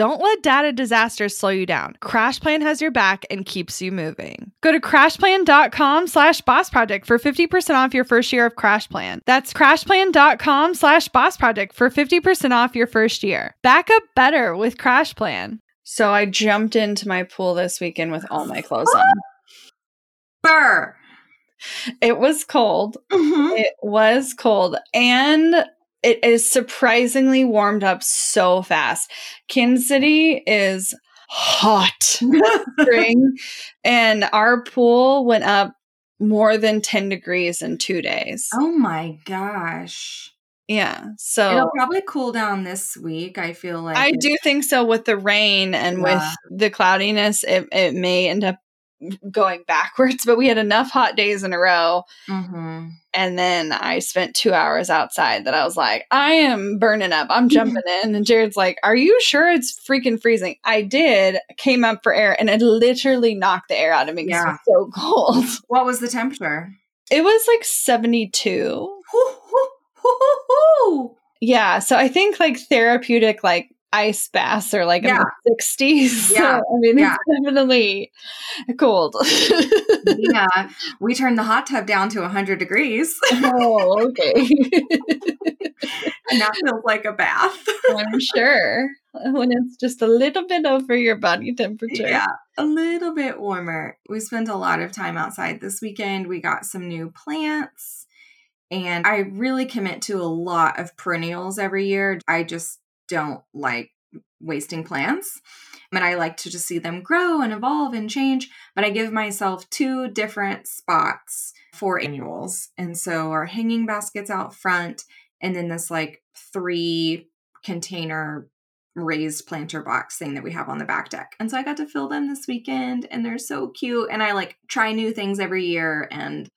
Don't let data disasters slow you down. CrashPlan has your back and keeps you moving. Go to crashplan.com slash boss project for 50% off your first year of CrashPlan. That's crashplan.com slash boss project for 50% off your first year. Back up better with CrashPlan. So I jumped into my pool this weekend with all my clothes on. Burr. It was cold. Mhm. It was cold. And it is surprisingly warmed up so fast. Kansas City is hot spring, and our pool went up more than 10 degrees in two days. oh my gosh. Yeah. So It'll probably cool down this week. I feel like I do think so with the rain and Yeah. with the cloudiness, it, it may end up going backwards, but we had enough hot days in a row. Mhm. And then I spent two hours outside that I was like, I am burning up. I'm jumping in. And Jared's like, Are you sure it's freaking freezing? I did, came up for air, and it literally knocked the air out of me 'cause Yeah. it was so cold. What was the temperature? It was like 72. Hoo, hoo, hoo, hoo, hoo. Yeah. So I think like therapeutic, like ice baths are like Yeah. in the 60s. Yeah. So, I mean, Yeah. it's definitely cold. yeah. We turned the hot tub down to 100 degrees. oh, okay. and that feels like a bath. I'm sure. When it's just a little bit over your body temperature. Yeah, a little bit warmer. We spent a lot of time outside this weekend. We got some new plants, and I really commit to a lot of perennials every year. I just don't like wasting plants. And I like to just see them grow and evolve and change. But I give myself two different spots for annuals. And so our hanging baskets out front, and then this like three container raised planter box thing that we have on the back deck. And so I got to fill them this weekend and they're so cute. And I like try new things every year and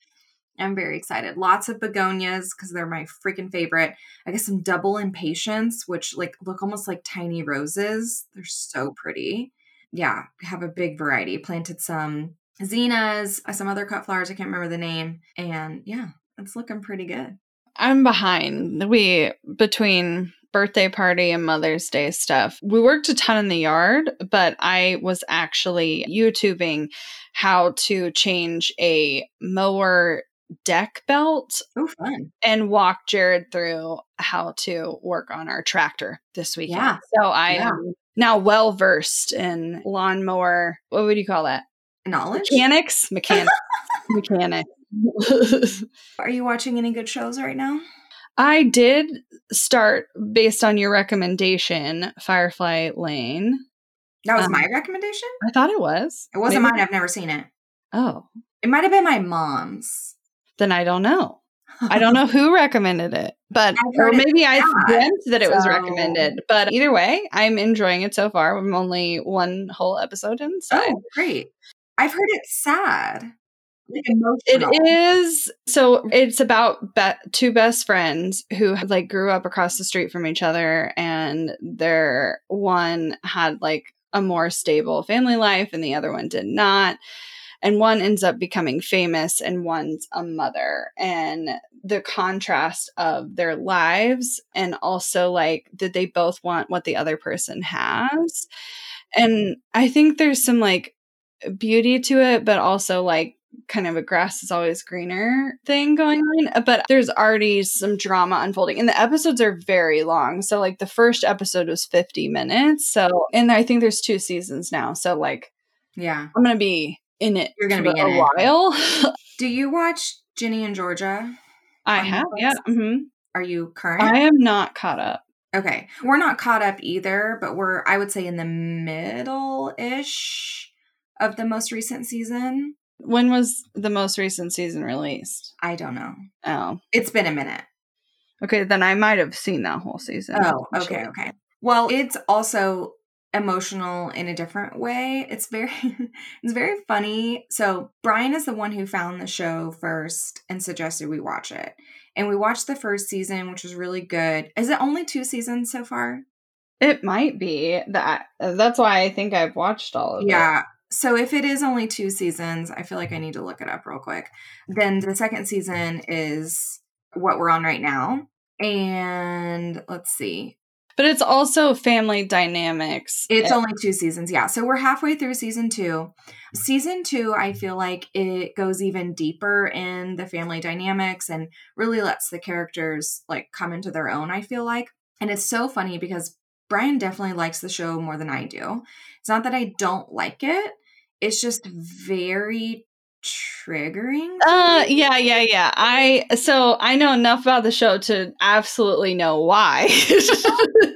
I'm very excited. Lots of begonias because they're my freaking favorite. I got some double impatiens, which like look almost like tiny roses. They're so pretty. Yeah, have a big variety. Planted some zinnias, uh, some other cut flowers. I can't remember the name. And yeah, it's looking pretty good. I'm behind. We between birthday party and Mother's Day stuff. We worked a ton in the yard, but I was actually YouTubing how to change a mower deck belt Oh, fun. and walk Jared through how to work on our tractor this weekend. Yeah. So I Yeah. am now well versed in lawnmower. What would you call that? Knowledge. Mechanics? Mechanics. Mechanics. Are you watching any good shows right now? I did start based on your recommendation, Firefly Lane. That was Um, my recommendation. I thought it was. It wasn't Maybe- mine. I've never seen it. Oh, It might have been my mom's. Then I don't know. I don't know who recommended it, but or maybe I dreamt that it was recommended. But either way, I'm enjoying it so far. I'm only one whole episode in, so Oh, great. I've heard it's sad. Like It is so. It's about be- two best friends who like grew up across the street from each other, and their one had like a more stable family life, and the other one did not. And one ends up becoming famous and one's a mother. And the contrast of their lives and also like did they both want what the other person has? And i think there's some like beauty to it but also like kind of a grass is always greener thing going on. But there's already some drama unfolding. And the episodes are very long. So like the first episode was 50 minutes. So and i think there's two seasons now. So like yeah. I'm gonna be in it You're gonna for be in a while Do you watch Ginny and Georgia? i have Netflix? yeah hmm Are you current? i am not caught up Okay. We're not caught up either, but we're, I would say, in the middle ish of the most recent season. when was the most recent season released I don't know. oh It's been a minute. okay then i might have seen that whole season Oh, okay, okay. Well, it's also emotional in a different way. It's very it's very funny. So, Brian is the one who found the show first and suggested we watch it. And we watched the first season, which was really good. Is it only 2 seasons so far? It might be that. Uh, that's why I think I've watched all of it. Yeah. So if it is only two seasons, I feel like I need to look it up real quick. Then the second season is what we're on right now. And let's see. But it's also family dynamics. It's only two seasons. Yeah. So we're halfway through season two. Season two, I feel like it goes even deeper in the family dynamics and really lets the characters like come into their own, I feel like. And it's so funny because Brian definitely likes the show more than I do. It's not that I don't like it, it's just very triggering. Uh yeah, yeah, yeah. I so I know enough about the show to absolutely know why. yeah.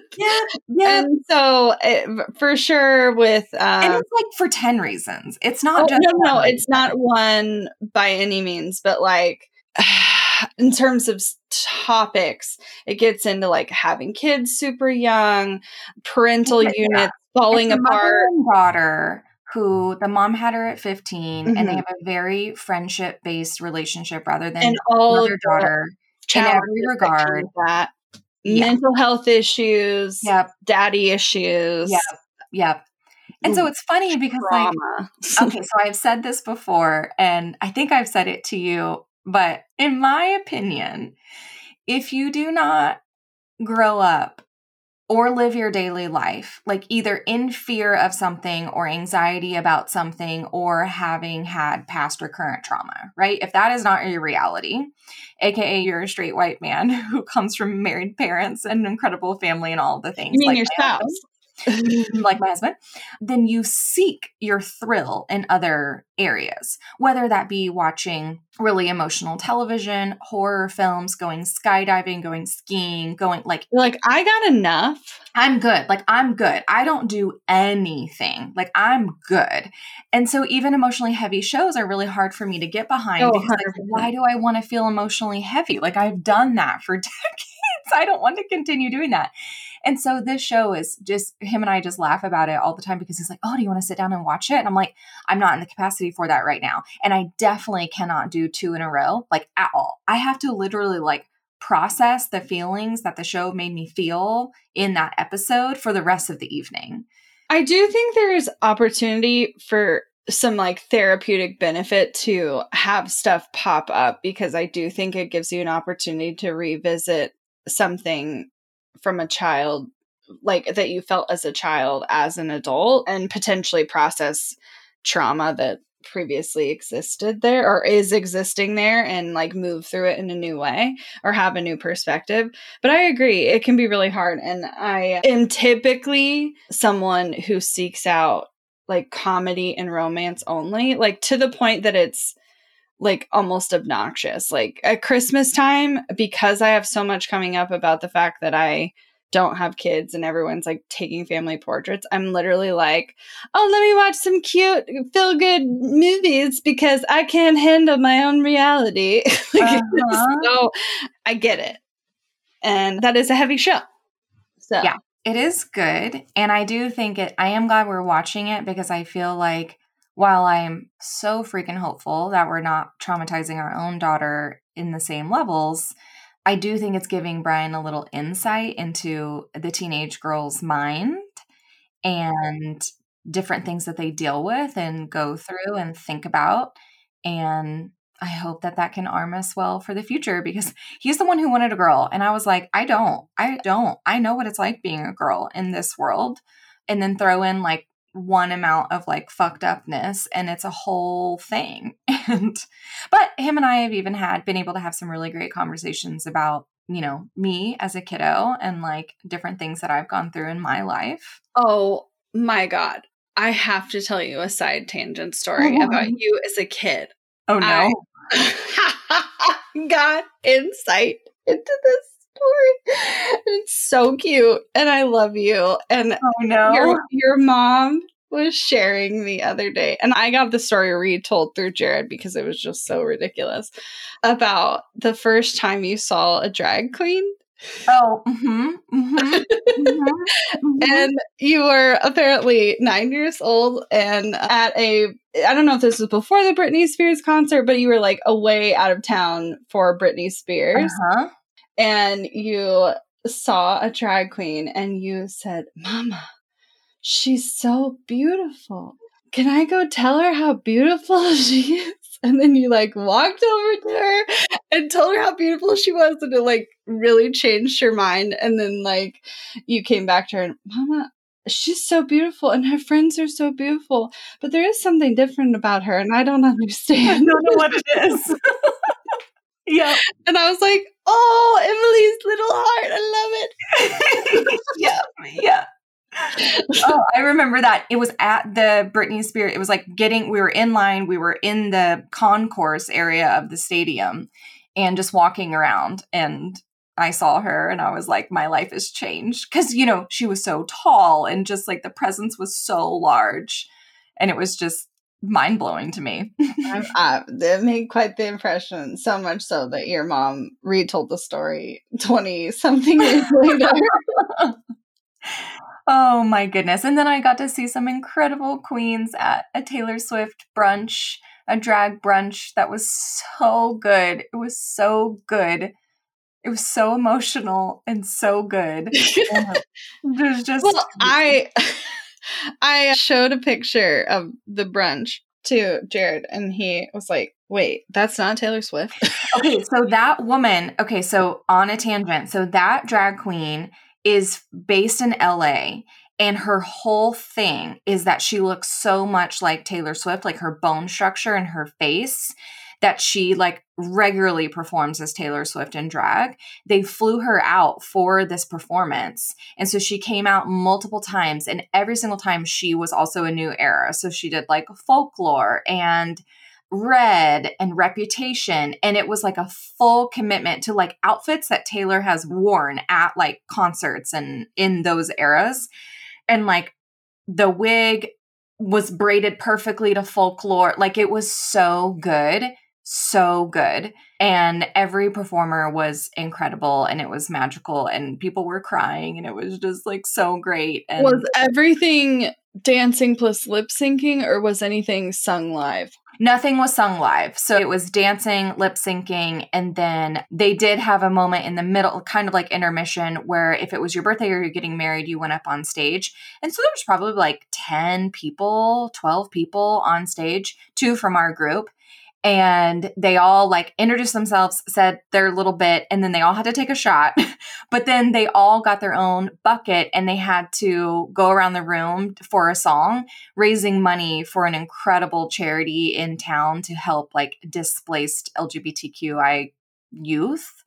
Yeah. and so it, for sure with and uh it's like for 10 reasons. It's not oh, just no, no, it's not one by any means, but like in terms of topics, it gets into like having kids super young, parental Yeah. units falling It's a mother apart. and daughter who the mom had her at 15 and they Mhm. have a very friendship based relationship rather than And all mother daughter in every regard. with that. Yeah. Mental health issues, yep daddy issues, yep yep and so it's funny because like trauma. okay so i've said this before and i think i've said it to you but in my opinion if you do not grow up or live your daily life, like either in fear of something or anxiety about something or having had past or current trauma, right? If that is not your reality, aka you're a straight white man who comes from married parents and incredible family and all the things. You mean like your spouse? like my husband, then you seek your thrill in other areas, whether that be watching really emotional television, horror films, going skydiving, going skiing, going like You're like, I got enough. I'm good. Like I'm good. I don't do anything. Like I'm good. And so even emotionally heavy shows are really hard for me to get behind Oh, because like, why do I want to feel emotionally heavy? Like I've done that for decades. I don't want to continue doing that. And so this show is just him and I just laugh about it all the time because he's like, "Oh, do you want to sit down and watch it?" And I'm like, "I'm not in the capacity for that right now." And I definitely cannot do two in a row like at all. I have to literally like process the feelings that the show made me feel in that episode for the rest of the evening. I do think there's opportunity for some like therapeutic benefit to have stuff pop up because I do think it gives you an opportunity to revisit something from a child like that you felt as a child as an adult and potentially process trauma that previously existed there or is existing there and like move through it in a new way or have a new perspective. But I agree, it can be really hard. And I am typically someone who seeks out like comedy and romance only, like to the point that it's like almost obnoxious. Like at Christmas time, because I have so much coming up about the fact that I don't have kids and everyone's like taking family portraits, I'm literally like, oh, let me watch some cute, feel good movies because I can't handle my own reality. like, Uh-huh. So I get it. And that is a heavy show. So, Yeah. It is good. And I do think it, I am glad we're watching it because I feel like while I'm so freaking hopeful that we're not traumatizing our own daughter in the same levels, I do think it's giving Brian a little insight into the teenage girl's mind and different things that they deal with and go through and think about. And I hope that that can arm us well for the future because he's the one who wanted a girl. And I was like, I don't. I don't. I know what it's like being a girl in this world. And then throw in like one amount of like fucked upness and it's a whole thing. And but him and I have even had been able to have some really great conversations about, you know, me as a kiddo and like different things that I've gone through in my life. Oh my god. I have to tell you a side tangent story about you as a kid. Oh no. I got insight into this story. It's so cute and I love you. And oh no. Your, your mom was sharing the other day, and I got the story retold through Jared because it was just so ridiculous about the first time you saw a drag queen. Oh, mm-hmm, mm-hmm, mm-hmm, and you were apparently nine years old and at a, I don't know if this was before the Britney Spears concert, but you were like away out of town for Britney Spears. Uh-huh. And you saw a drag queen and you said, Mama, she's so beautiful. Can I go tell her how beautiful she is? And then you like walked over to her and told her how beautiful she was, and it like really changed her mind. And then like you came back to her and, Mama, she's so beautiful and her friends are so beautiful, but there is something different about her, and I don't understand. I don't know what it is. yeah. And I was like, oh, Emylee's little heart. I love it. yeah. Yeah oh, I remember that. It was at the Britney Spears. It was like getting, we were in line, we were in the concourse area of the stadium and just walking around. And I saw her and I was like, my life has changed. Cause, you know, she was so tall and just like the presence was so large. And it was just mind blowing to me. uh, it made quite the impression, so much so that your mom retold the story 20 something years later. Oh my goodness. And then I got to see some incredible queens at a Taylor Swift brunch, a drag brunch that was so good. It was so good. It was so emotional and so good. There's just Well, I I showed a picture of the brunch to Jared and he was like, "Wait, that's not Taylor Swift?" okay, so that woman, okay, so on a tangent. So that drag queen is based in LA and her whole thing is that she looks so much like Taylor Swift, like her bone structure and her face that she like regularly performs as Taylor Swift in drag. They flew her out for this performance. And so she came out multiple times and every single time she was also a new era. So she did like folklore and Red and Reputation. And it was like a full commitment to like outfits that Taylor has worn at like concerts and in those eras. And like the wig was braided perfectly to folklore. Like it was so good. So good. And every performer was incredible and it was magical and people were crying and it was just like so great. And was everything dancing plus lip syncing or was anything sung live? Nothing was sung live. So it was dancing, lip syncing, and then they did have a moment in the middle, kind of like intermission, where if it was your birthday or you're getting married, you went up on stage. And so there was probably like 10 people, 12 people on stage, two from our group and they all like introduced themselves, said their little bit, and then they all had to take a shot. but then they all got their own bucket and they had to go around the room for a song, raising money for an incredible charity in town to help like displaced LGBTQI youth.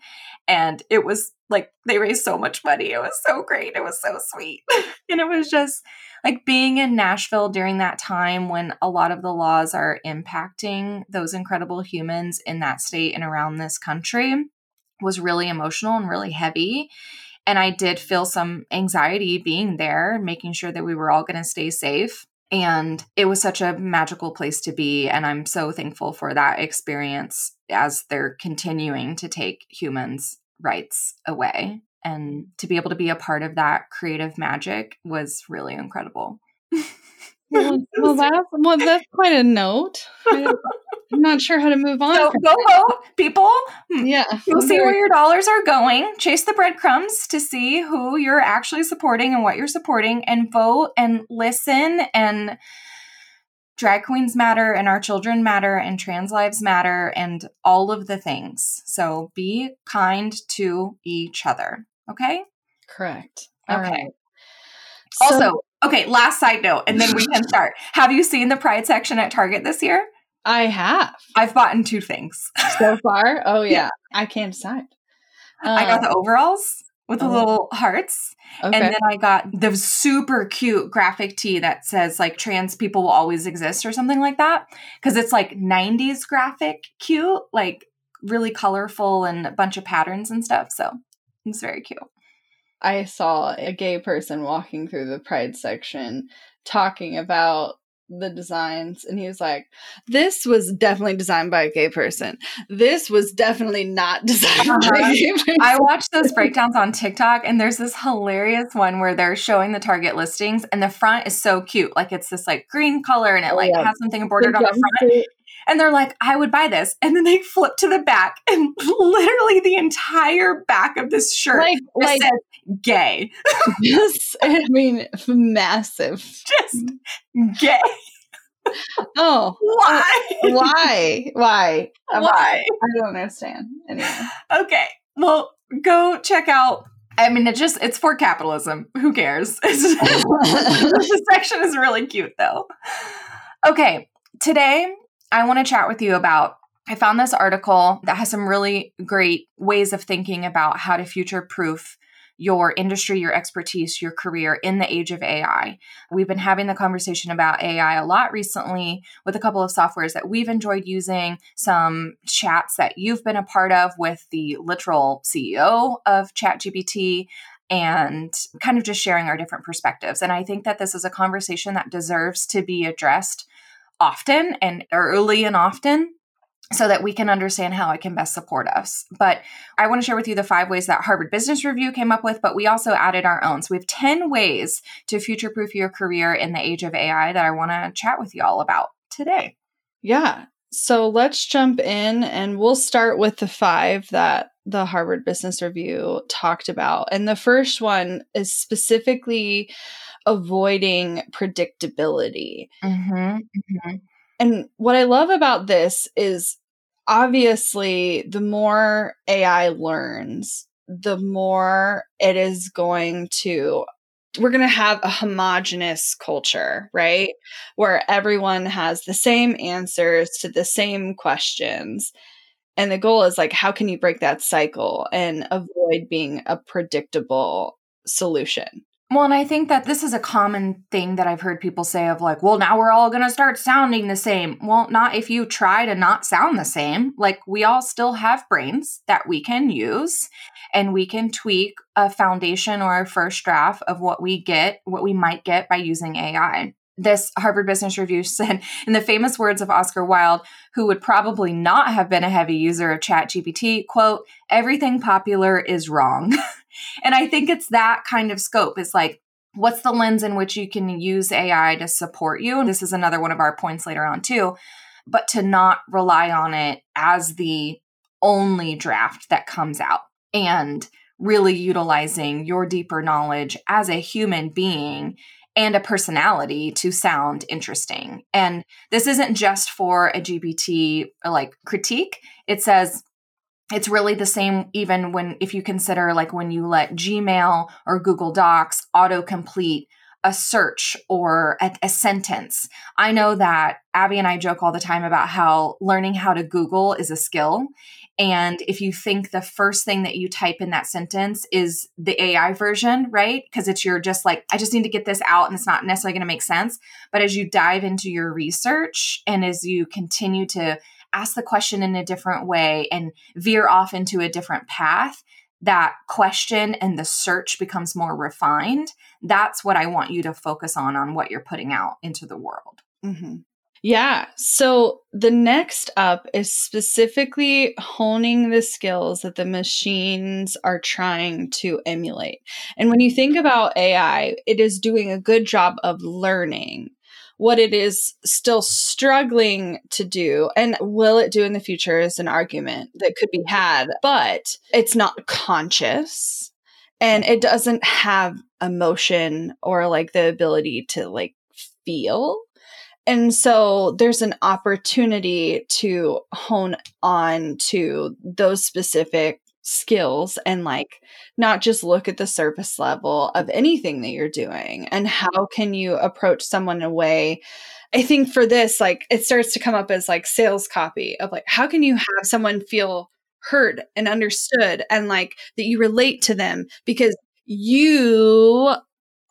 And it was like they raised so much money. It was so great. It was so sweet. and it was just like being in Nashville during that time when a lot of the laws are impacting those incredible humans in that state and around this country was really emotional and really heavy. And I did feel some anxiety being there, making sure that we were all going to stay safe. And it was such a magical place to be. And I'm so thankful for that experience as they're continuing to take humans' rights away and to be able to be a part of that creative magic was really incredible. well, well, that's well, that's quite a note. I'm not sure how to move on. So go ho, people. Hmm. Yeah. You'll see where your dollars are going. Chase the breadcrumbs to see who you're actually supporting and what you're supporting, and vote and listen. And drag queens matter, and our children matter, and trans lives matter, and all of the things. So be kind to each other. Okay. Correct. Okay. Also, so, okay, last side note, and then we can start. Have you seen the Pride section at Target this year? I have. I've bought in two things so far. Oh yeah, yeah. I can't decide. Um, I got the um, overalls with the oh. little hearts, okay. and then I got the super cute graphic tee that says like "trans people will always exist" or something like that, because it's like '90s graphic cute, like really colorful and a bunch of patterns and stuff. So it's very cute. I saw a gay person walking through the pride section talking about the designs and he was like this was definitely designed by a gay person this was definitely not designed uh-huh. by a gay person i watched those breakdowns on tiktok and there's this hilarious one where they're showing the target listings and the front is so cute like it's this like green color and it like oh, yeah. has something embroidered on the front and they're like, I would buy this. And then they flip to the back, and literally the entire back of this shirt like, like says gay. Yes, I mean, massive. Just gay. Oh, why? Uh, why? Why? Why? I don't understand. Anyway. Okay. Well, go check out I mean, it just it's for capitalism. Who cares? this section is really cute though. Okay, today I want to chat with you about. I found this article that has some really great ways of thinking about how to future proof your industry, your expertise, your career in the age of AI. We've been having the conversation about AI a lot recently with a couple of softwares that we've enjoyed using, some chats that you've been a part of with the literal CEO of ChatGPT, and kind of just sharing our different perspectives. And I think that this is a conversation that deserves to be addressed often and early and often so that we can understand how it can best support us. But I want to share with you the five ways that Harvard Business Review came up with, but we also added our own. So we have 10 ways to future proof your career in the age of AI that I want to chat with you all about today. Yeah. So let's jump in and we'll start with the five that the Harvard Business Review talked about. And the first one is specifically avoiding predictability. Mm-hmm, mm-hmm. And what I love about this is obviously the more AI learns, the more it is going to we're going to have a homogenous culture, right? Where everyone has the same answers to the same questions. And the goal is like, how can you break that cycle and avoid being a predictable solution? Well, and I think that this is a common thing that I've heard people say of like, well, now we're all going to start sounding the same. Well, not if you try to not sound the same. Like, we all still have brains that we can use and we can tweak a foundation or a first draft of what we get, what we might get by using AI. This Harvard Business Review said, in the famous words of Oscar Wilde, who would probably not have been a heavy user of ChatGPT, quote, everything popular is wrong. And I think it's that kind of scope. It's like, what's the lens in which you can use AI to support you? And this is another one of our points later on, too. But to not rely on it as the only draft that comes out and really utilizing your deeper knowledge as a human being and a personality to sound interesting. And this isn't just for a GPT like critique. It says it's really the same even when if you consider like when you let gmail or google docs autocomplete a search or a, a, sentence. I know that abby and i joke all the time about how learning how to google is a skill. And if you think the first thing that you type in that sentence is the ai version right? Because it's you're just like i just need to get this out and it's not necessarily going to make sense. But as you dive into your research and as you continue to ask the question in a different way and veer off into a different path, that question and the search becomes more refined. That's what I want you to focus on on what you're putting out into the world. Mm-hmm. Yeah. So the next up is specifically honing the skills that the machines are trying to emulate. And when you think about AI, it is doing a good job of learning what it is still struggling to do and will it do in the future is an argument that could be had, but it's not conscious and it doesn't have emotion or like the ability to like feel. And so there's an opportunity to hone on to those specific skills and like not just look at the surface level of anything that you're doing and how mm-hmm. can you approach someone in a way i think for this like it starts to come up as like sales copy of like how can you have someone feel heard and understood and like that you relate to them because you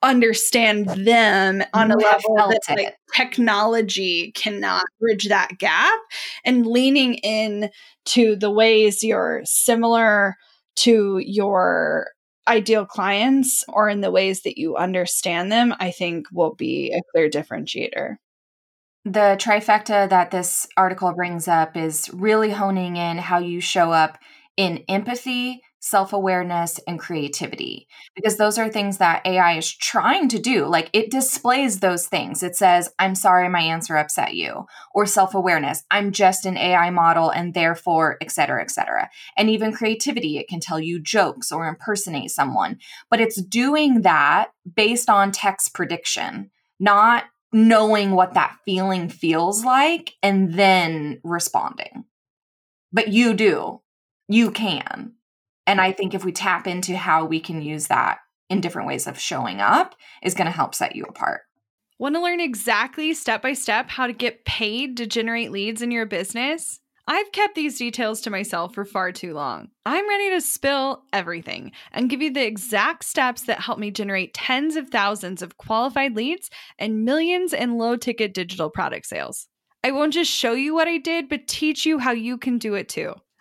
understand them on a level that like technology cannot bridge that gap. And leaning in to the ways you're similar to your ideal clients or in the ways that you understand them i think will be a clear differentiator. The trifecta that this article brings up is really honing in how you show up in empathy self awareness, and creativity, because those are things that AI is trying to do. Like it displays those things. It says, I'm sorry my answer upset you, or self awareness, I'm just an AI model and therefore, et cetera, et cetera. And even creativity, it can tell you jokes or impersonate someone, but it's doing that based on text prediction, not knowing what that feeling feels like and then responding. But you do. You can. And I think if we tap into how we can use that in different ways of showing up is going to help set you apart. Want to learn exactly step by step how to get paid to generate leads in your business? I've kept these details to myself for far too long. I'm ready to spill everything and give you the exact steps that help me generate tens of thousands of qualified leads and millions in low ticket digital product sales. I won't just show you what I did, but teach you how you can do it too.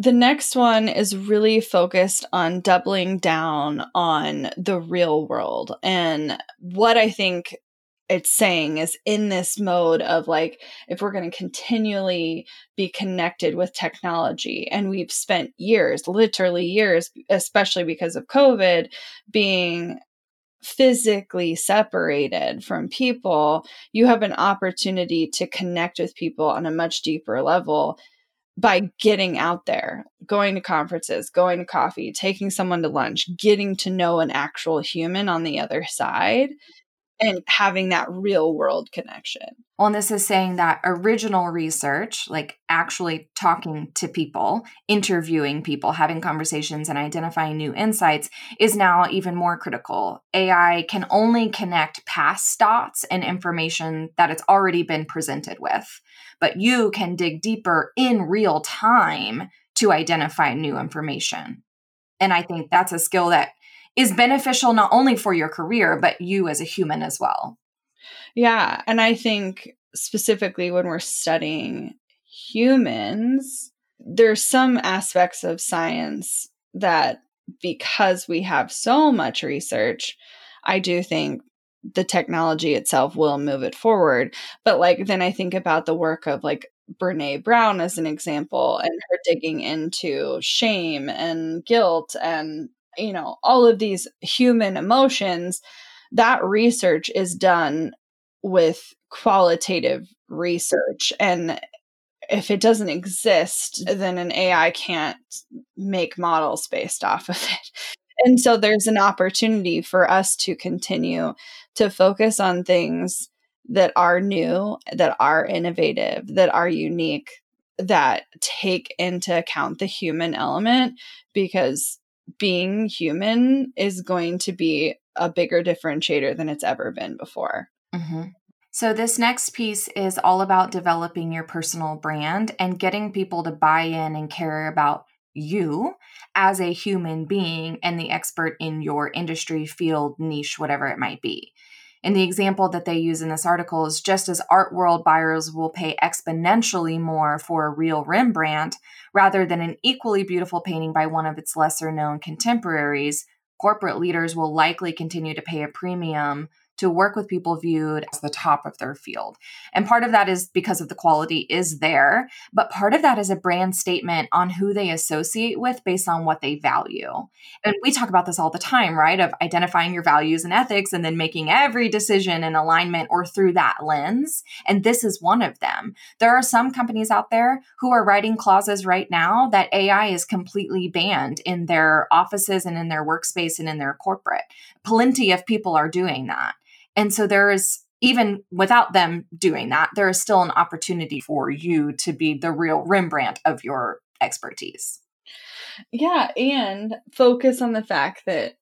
The next one is really focused on doubling down on the real world. And what I think it's saying is in this mode of like if we're going to continually be connected with technology and we've spent years literally years especially because of covid being physically separated from people you have an opportunity to connect with people on a much deeper level by getting out there, going to conferences, going to coffee, taking someone to lunch, getting to know an actual human on the other side and having that real world connection. Well, and this is saying that original research, like actually talking to people, interviewing people, having conversations, and identifying new insights, is now even more critical. AI can only connect past dots and information that it's already been presented with, but you can dig deeper in real time to identify new information. And I think that's a skill that is beneficial not only for your career, but you as a human as well. Yeah. And I think specifically when we're studying humans, there's some aspects of science that because we have so much research, I do think the technology itself will move it forward. But like then I think about the work of like Brene Brown as an example and her digging into shame and guilt and you know, all of these human emotions, that research is done with qualitative research. And if it doesn't exist, then an AI can't make models based off of it. And so there's an opportunity for us to continue to focus on things that are new, that are innovative, that are unique, that take into account the human element because being human is going to be a bigger differentiator than it's ever been before. Mm-hmm. So, this next piece is all about developing your personal brand and getting people to buy in and care about you as a human being and the expert in your industry, field, niche, whatever it might be. And the example that they use in this article is just as art world buyers will pay exponentially more for a real Rembrandt rather than an equally beautiful painting by one of its lesser known contemporaries, corporate leaders will likely continue to pay a premium to work with people viewed as the top of their field. And part of that is because of the quality is there, but part of that is a brand statement on who they associate with based on what they value. And we talk about this all the time, right? Of identifying your values and ethics and then making every decision in alignment or through that lens. And this is one of them. There are some companies out there who are writing clauses right now that AI is completely banned in their offices and in their workspace and in their corporate. Plenty of people are doing that. And so there is, even without them doing that, there is still an opportunity for you to be the real Rembrandt of your expertise. Yeah. And focus on the fact that,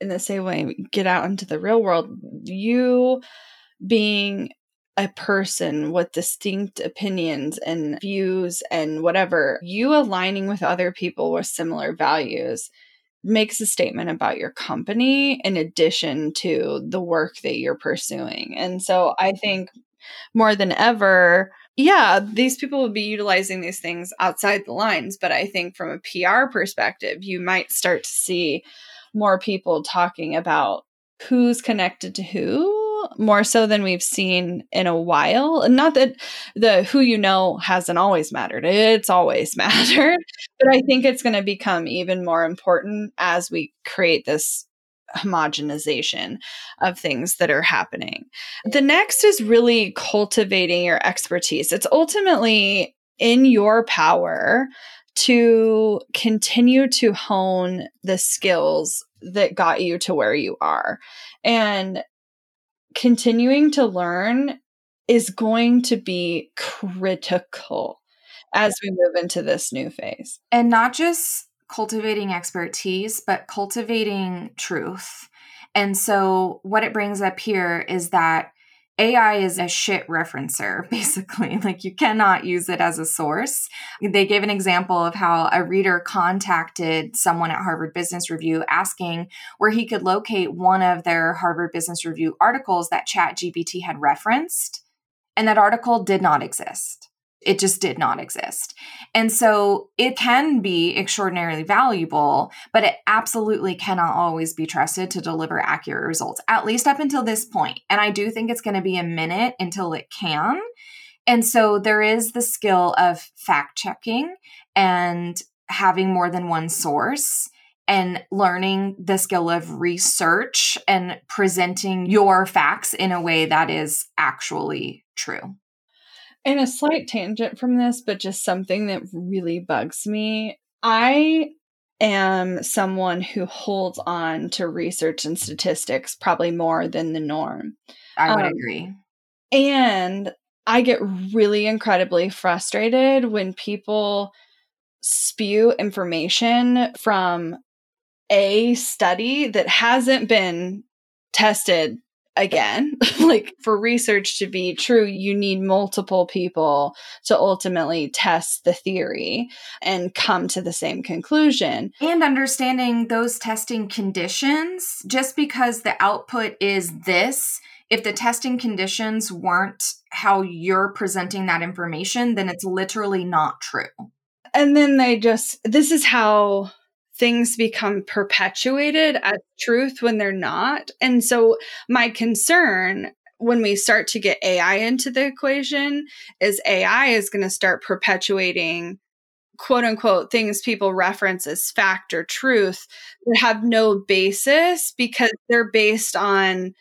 in the same way, get out into the real world, you being a person with distinct opinions and views and whatever, you aligning with other people with similar values makes a statement about your company in addition to the work that you're pursuing. And so I mm-hmm. think more than ever, yeah, these people will be utilizing these things outside the lines. But I think from a PR perspective, you might start to see more people talking about who's connected to who more so than we've seen in a while. And Not that the who you know hasn't always mattered, it's always mattered. But I think it's going to become even more important as we create this homogenization of things that are happening. The next is really cultivating your expertise. It's ultimately in your power to continue to hone the skills that got you to where you are. And continuing to learn is going to be critical as we move into this new phase. And not just cultivating expertise, but cultivating truth. And so, what it brings up here is that AI is a shit referencer, basically. Like you cannot use it as a source. They gave an example of how a reader contacted someone at Harvard Business Review asking where he could locate one of their Harvard Business Review articles that ChatGPT had referenced. And that article did not exist. It just did not exist. And so it can be extraordinarily valuable, but it absolutely cannot always be trusted to deliver accurate results, at least up until this point. And I do think it's going to be a minute until it can. And so there is the skill of fact checking and having more than one source and learning the skill of research and presenting your facts in a way that is actually true. And a slight tangent from this, but just something that really bugs me. I am someone who holds on to research and statistics probably more than the norm. I would um, agree. And I get really incredibly frustrated when people spew information from a study that hasn't been tested again like for research to be true you need multiple people to ultimately test the theory and come to the same conclusion. And understanding those testing conditions just because the output is this if the testing conditions weren't how you're presenting that information then it's literally not true. And then they just this is how things become perpetuated as truth when they're not. And so, my concern when we start to get AI into the equation is AI is going to start perpetuating quote unquote things people reference as fact or truth that have no basis because they're based on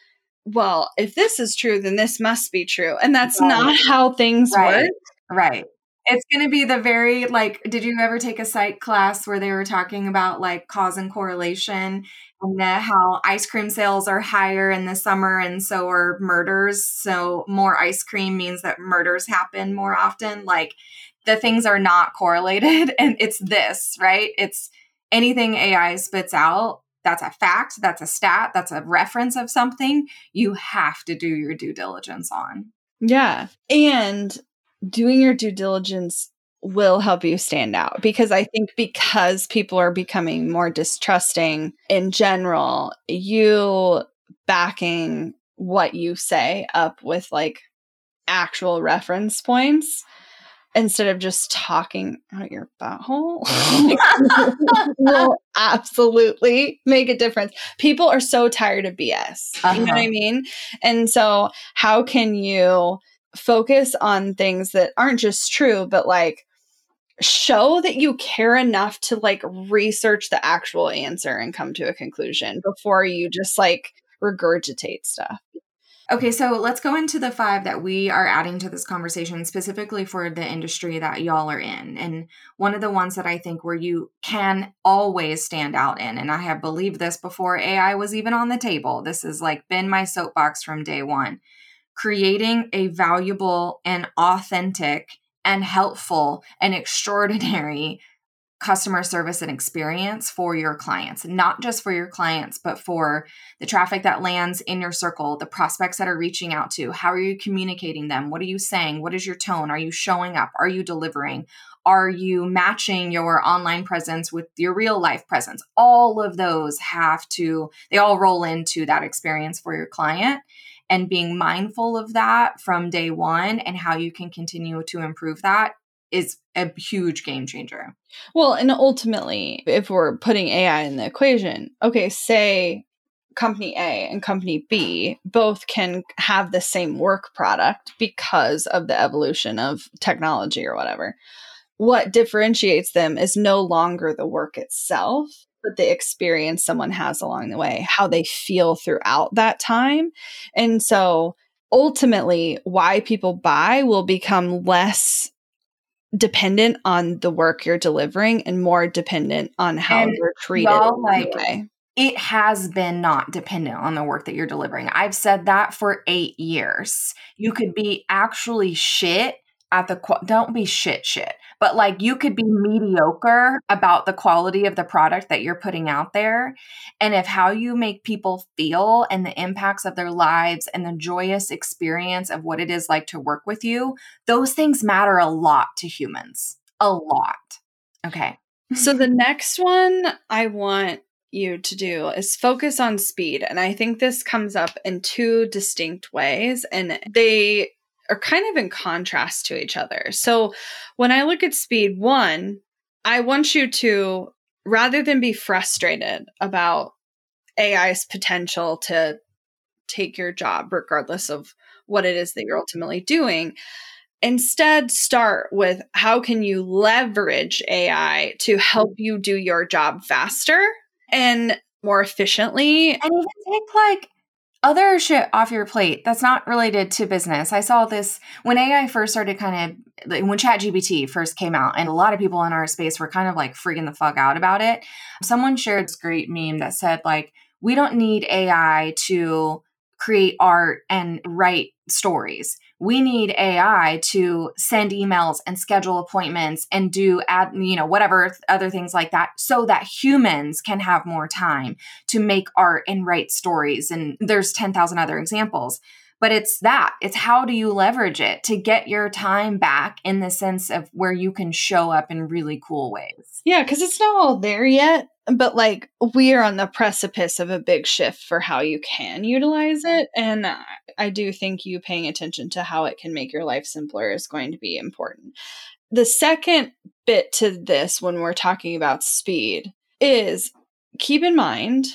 well if this is true then this must be true and that's right. not how things right. work right it's going to be the very like did you ever take a psych class where they were talking about like cause and correlation and the, how ice cream sales are higher in the summer and so are murders? So more ice cream means that murders happen more often. Like the things are not correlated and it's this right? It's anything ai spits out that's a fact that's a stat that's a reference of something you have to do your due diligence on. Yeah and doing your due diligence will help you stand out because I think because people are becoming more distrusting in general, you backing what you say up with like actual reference points instead of just talking out your butthole will absolutely make a difference. People are so tired of BS. Uh-huh. You know what I uh-huh. mean? And so how can you focus on things that aren't just true, but like show that you care enough to like research the actual answer and come to a conclusion before you just like regurgitate stuff. Okay, so let's go into the five that we are adding to this conversation specifically for the industry that y'all are in. And one of the ones that I think where you can always stand out in, and I have believed this before AI was even on the table. This has like been my soapbox from day one creating a valuable and authentic and helpful and extraordinary customer service and experience for your clients, not just for your clients, but for the traffic that lands in your circle, the prospects that are reaching out to. How are you communicating them? What are you saying? What is your tone? Are you showing up? Are you delivering? Are you matching your online presence with your real life presence? All of those have to, they all roll into that experience for your client and being mindful of that from day one and how you can continue to improve that is a huge game changer. Well, and ultimately, if we're putting AI in the equation, okay, say company A and company B both can have the same work product because of the evolution of technology or whatever. What differentiates them is no longer the work itself, but the experience someone has along the way, how they feel throughout that time. And so ultimately, why people buy will become less dependent on the work you're delivering and more dependent on how and you're treated. Like, it has been not dependent on the work that you're delivering. I've said that for eight years. You could be actually shit at the qu- don't be shit shit but like you could be mediocre about the quality of the product that you're putting out there and if how you make people feel and the impacts of their lives and the joyous experience of what it is like to work with you those things matter a lot to humans a lot okay? So the next one i want you to do is focus on speed and i think this comes up in two distinct ways and they are kind of in contrast to each other. So when I look at speed, one, I want you to, rather than be frustrated about AI's potential to take your job, regardless of what it is that you're ultimately doing, instead start with how can you leverage AI to help you do your job faster and more efficiently. And even take like other shit off your plate that's not related to business. I saw this when AI first started kind of when ChatGPT first came out, and a lot of people in our space were kind of like freaking the fuck out about it. Someone shared this great meme that said, like, we don't need AI to create art and write stories. We need AI to send emails and schedule appointments and do add, you know, whatever other things like that so that humans can have more time to make art and write stories. And there's 10,000 other examples. But it's that. It's how do you leverage it to get your time back in the sense of where you can show up in really cool ways. Yeah, because it's not all there yet but like we are on the precipice of a big shift for how you can utilize it and i do think you paying attention to how it can make your life simpler is going to be important. The second bit to this when we're talking about speed is keep in mind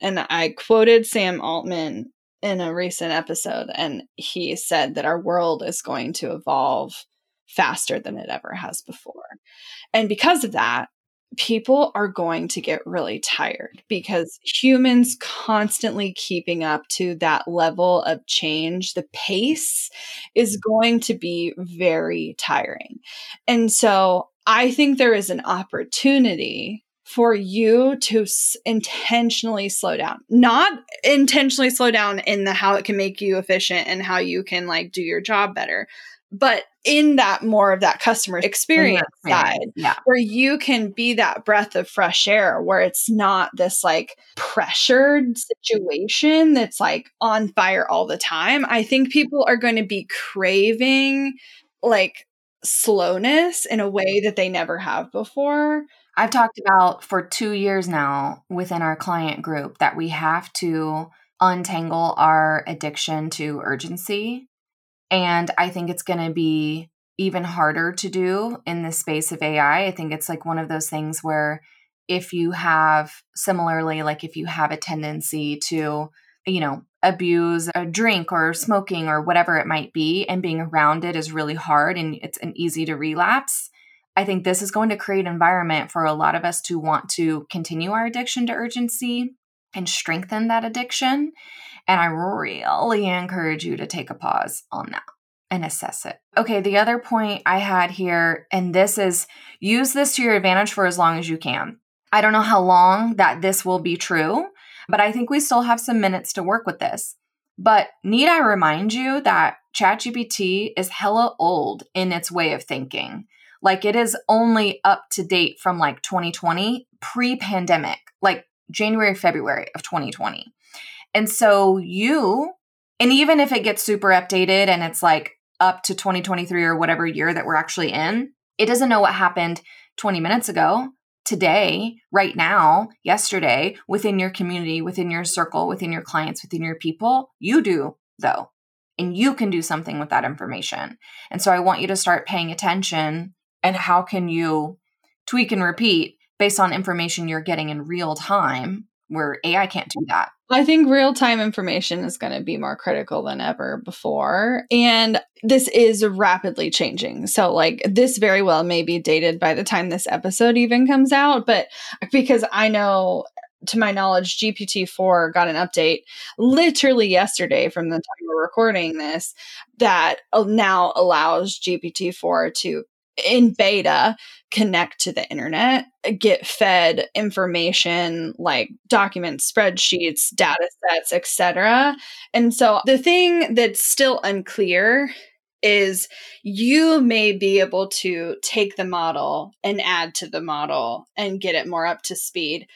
and i quoted sam altman in a recent episode and he said that our world is going to evolve faster than it ever has before. And because of that people are going to get really tired because humans constantly keeping up to that level of change, the pace is going to be very tiring. And so I think there is an opportunity for you to s- intentionally slow down not intentionally slow down in the how it can make you efficient and how you can like do your job better but in that more of that customer experience side yeah. where you can be that breath of fresh air where it's not this like pressured situation that's like on fire all the time. I think people are going to be craving like slowness in a way that they never have before. I've talked about for 2 years now within our client group that we have to untangle our addiction to urgency and I think it's going to be even harder to do in the space of AI. I think it's like one of those things where if you have similarly like if you have a tendency to you know abuse a drink or smoking or whatever it might be and being around it is really hard and it's an easy to relapse i think this is going to create an environment for a lot of us to want to continue our addiction to urgency and strengthen that addiction and I really encourage you to take a pause on that and assess it. Okay, the other point I had here, and this is use this to your advantage for as long as you can. I don't know how long that this will be true, but I think we still have some minutes to work with this. But need I remind you that ChatGPT is hella old in its way of thinking? Like it is only up to date from like 2020, pre pandemic, like January, February of 2020. And so you, and even if it gets super updated and it's like up to 2023 or whatever year that we're actually in, it doesn't know what happened 20 minutes ago, today, right now, yesterday, within your community, within your circle, within your clients, within your people. You do, though. And you can do something with that information. And so I want you to start paying attention and how can you tweak and repeat based on information you're getting in real time where AI can't do that. I think real time information is going to be more critical than ever before. And this is rapidly changing. So, like, this very well may be dated by the time this episode even comes out. But because I know to my knowledge, GPT 4 got an update literally yesterday from the time we're recording this that uh, now allows GPT 4 to in beta connect to the internet get fed information like documents spreadsheets data sets etc and so the thing that's still unclear is you may be able to take the model and add to the model and get it more up to speed.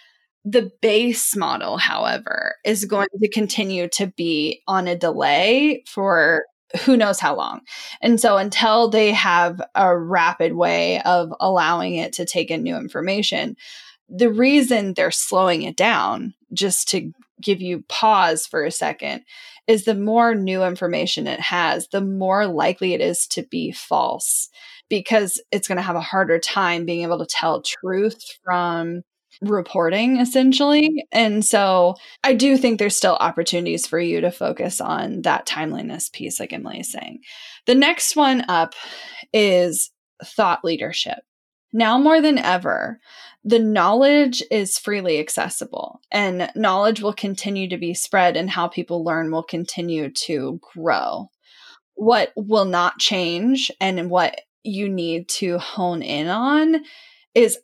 The base model, however, is going to continue to be on a delay for who knows how long. And so until they have a rapid way of allowing it to take in new information, the reason they're slowing it down, just to give you pause for a second, is the more new information it has, the more likely it is to be false because it's going to have a harder time being able to tell truth from reporting essentially. And so I do think there's still opportunities for you to focus on that timeliness piece, like Emylee is saying. The next one up is thought leadership. Now more than ever, the knowledge is freely accessible and knowledge will continue to be spread and how people learn will continue to grow. What will not change and what you need to hone in on is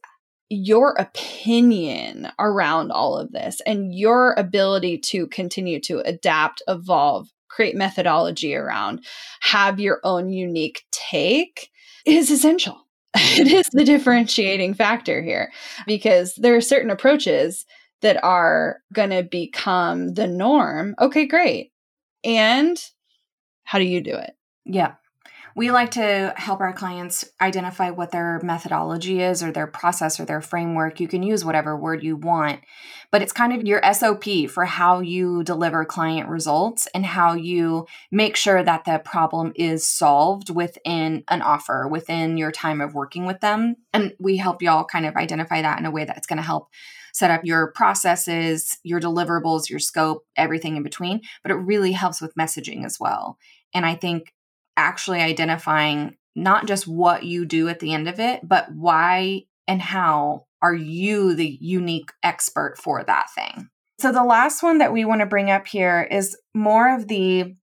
your opinion around all of this and your ability to continue to adapt, evolve, create methodology around, have your own unique take is essential. it is the differentiating factor here because there are certain approaches that are going to become the norm. Okay, great. And how do you do it? Yeah. We like to help our clients identify what their methodology is or their process or their framework. You can use whatever word you want, but it's kind of your SOP for how you deliver client results and how you make sure that the problem is solved within an offer, within your time of working with them. And we help y'all kind of identify that in a way that's going to help set up your processes, your deliverables, your scope, everything in between. But it really helps with messaging as well. And I think actually identifying not just what you do at the end of it, but why and how are you the unique expert for that thing. So, the last one that we want to bring up here is more of the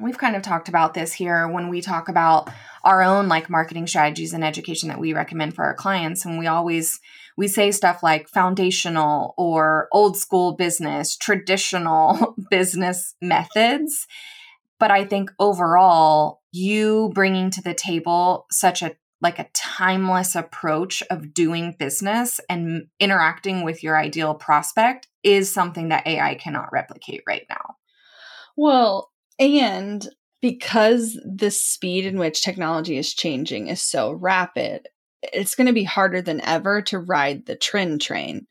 we've kind of talked about this here when we talk about our own like marketing strategies and education that we recommend for our clients and we always we say stuff like foundational or old school business traditional business methods but I think overall, you bringing to the table such a like a timeless approach of doing business and interacting with your ideal prospect is something that AI cannot replicate right now. Well, and because the speed in which technology is changing is so rapid, it's going to be harder than ever to ride the trend train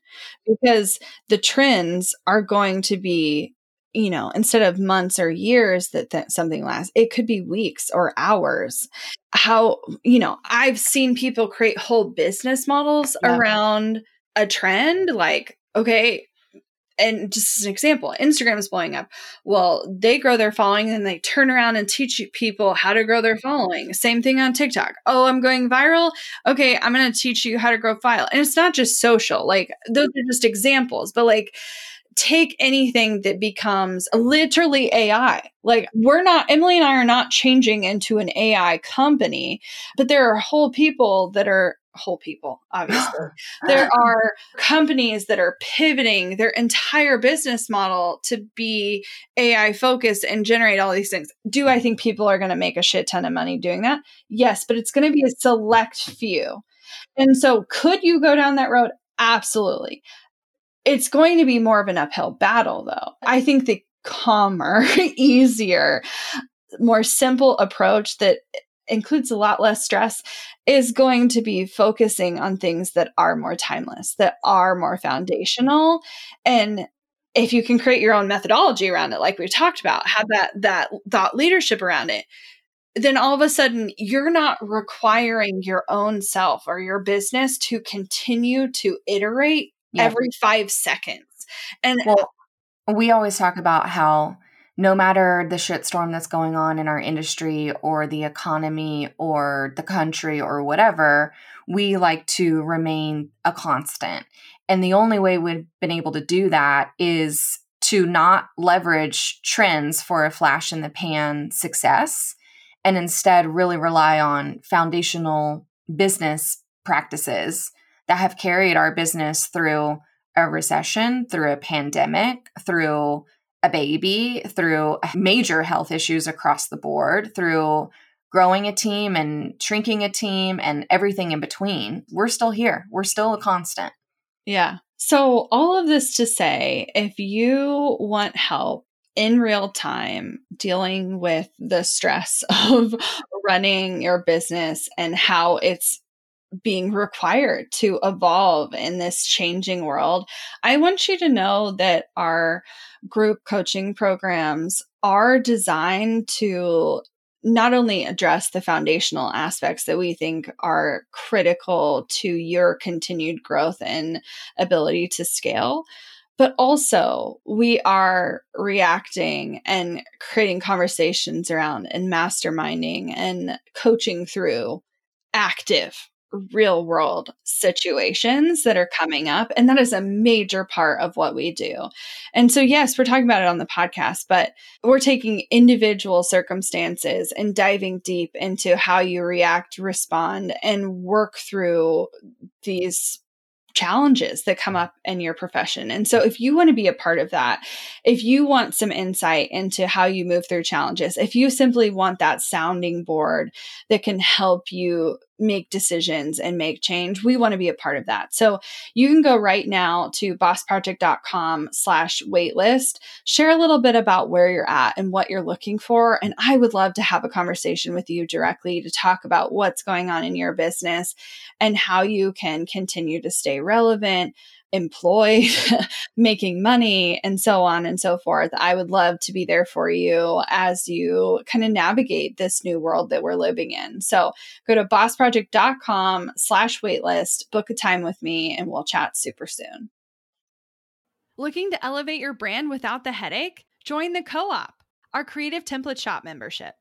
because the trends are going to be you know, instead of months or years that, that something lasts, it could be weeks or hours. How, you know, I've seen people create whole business models yeah. around a trend, like, okay, and just as an example, Instagram is blowing up. Well, they grow their following and they turn around and teach people how to grow their mm-hmm. following. Same thing on TikTok. Oh, I'm going viral. Okay, I'm going to teach you how to grow file. And it's not just social. Like those mm-hmm. are just examples, but like take anything that becomes literally AI. Like we're not, Emylee and I are not changing into an AI company, but there are whole people that are whole people, obviously. there are companies that are pivoting their entire business model to be AI focused and generate all these things. Do I think people are going to make a shit ton of money doing that? Yes, but it's going to be a select few. And so, could you go down that road? Absolutely. It's going to be more of an uphill battle, though. I think the calmer, easier, more simple approach that includes a lot less stress is going to be focusing on things that are more timeless, that are more foundational. And if you can create your own methodology around it, like we talked about, have that that thought leadership around it, then all of a sudden you're not requiring your own self or your business to continue to iterate yeah. every five seconds. And well, we always talk about how no matter the shitstorm that's going on in our industry or the economy or the country or whatever, we like to remain a constant. And the only way we've been able to do that is to not leverage trends for a flash in the pan success and instead really rely on foundational business practices that have carried our business through a recession, through a pandemic, through a baby, through major health issues across the board, through growing a team and shrinking a team and everything in between, we're still here. We're still a constant. Yeah. So, all of this to say, if you want help in real time dealing with the stress of running your business and how it's being required to evolve in this changing world, I want you to know that our group coaching programs are designed to not only address the foundational aspects that we think are critical to your continued growth and ability to scale, but also we are reacting and creating conversations around and masterminding and coaching through active real world situations that are coming up. And that is a major part of what we do. And so, yes, we're talking about it on the podcast, but we're taking individual circumstances and diving deep into how you react, respond, and work through these challenges that come up in your profession. And so, if you want to be a part of that, if you want some insight into how you move through challenges, if you simply want that sounding board that can help you make decisions and make change we want to be a part of that. So you can go right now to bossproject.com slash waitlist share a little bit about where you're at and what you're looking for and i would love to have a conversation with you directly to talk about what's going on in your business and how you can continue to stay relevant employed, making money, and so on and so forth. I would love to be there for you as you kind of navigate this new world that we're living in. So go to bossproject.com slash waitlist, book a time with me, and we'll chat super soon. Looking to elevate your brand without the headache? Join the co op, our creative template shop membership.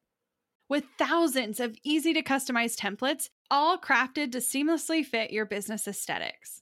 With thousands of easy to customize templates, all crafted to seamlessly fit your business aesthetics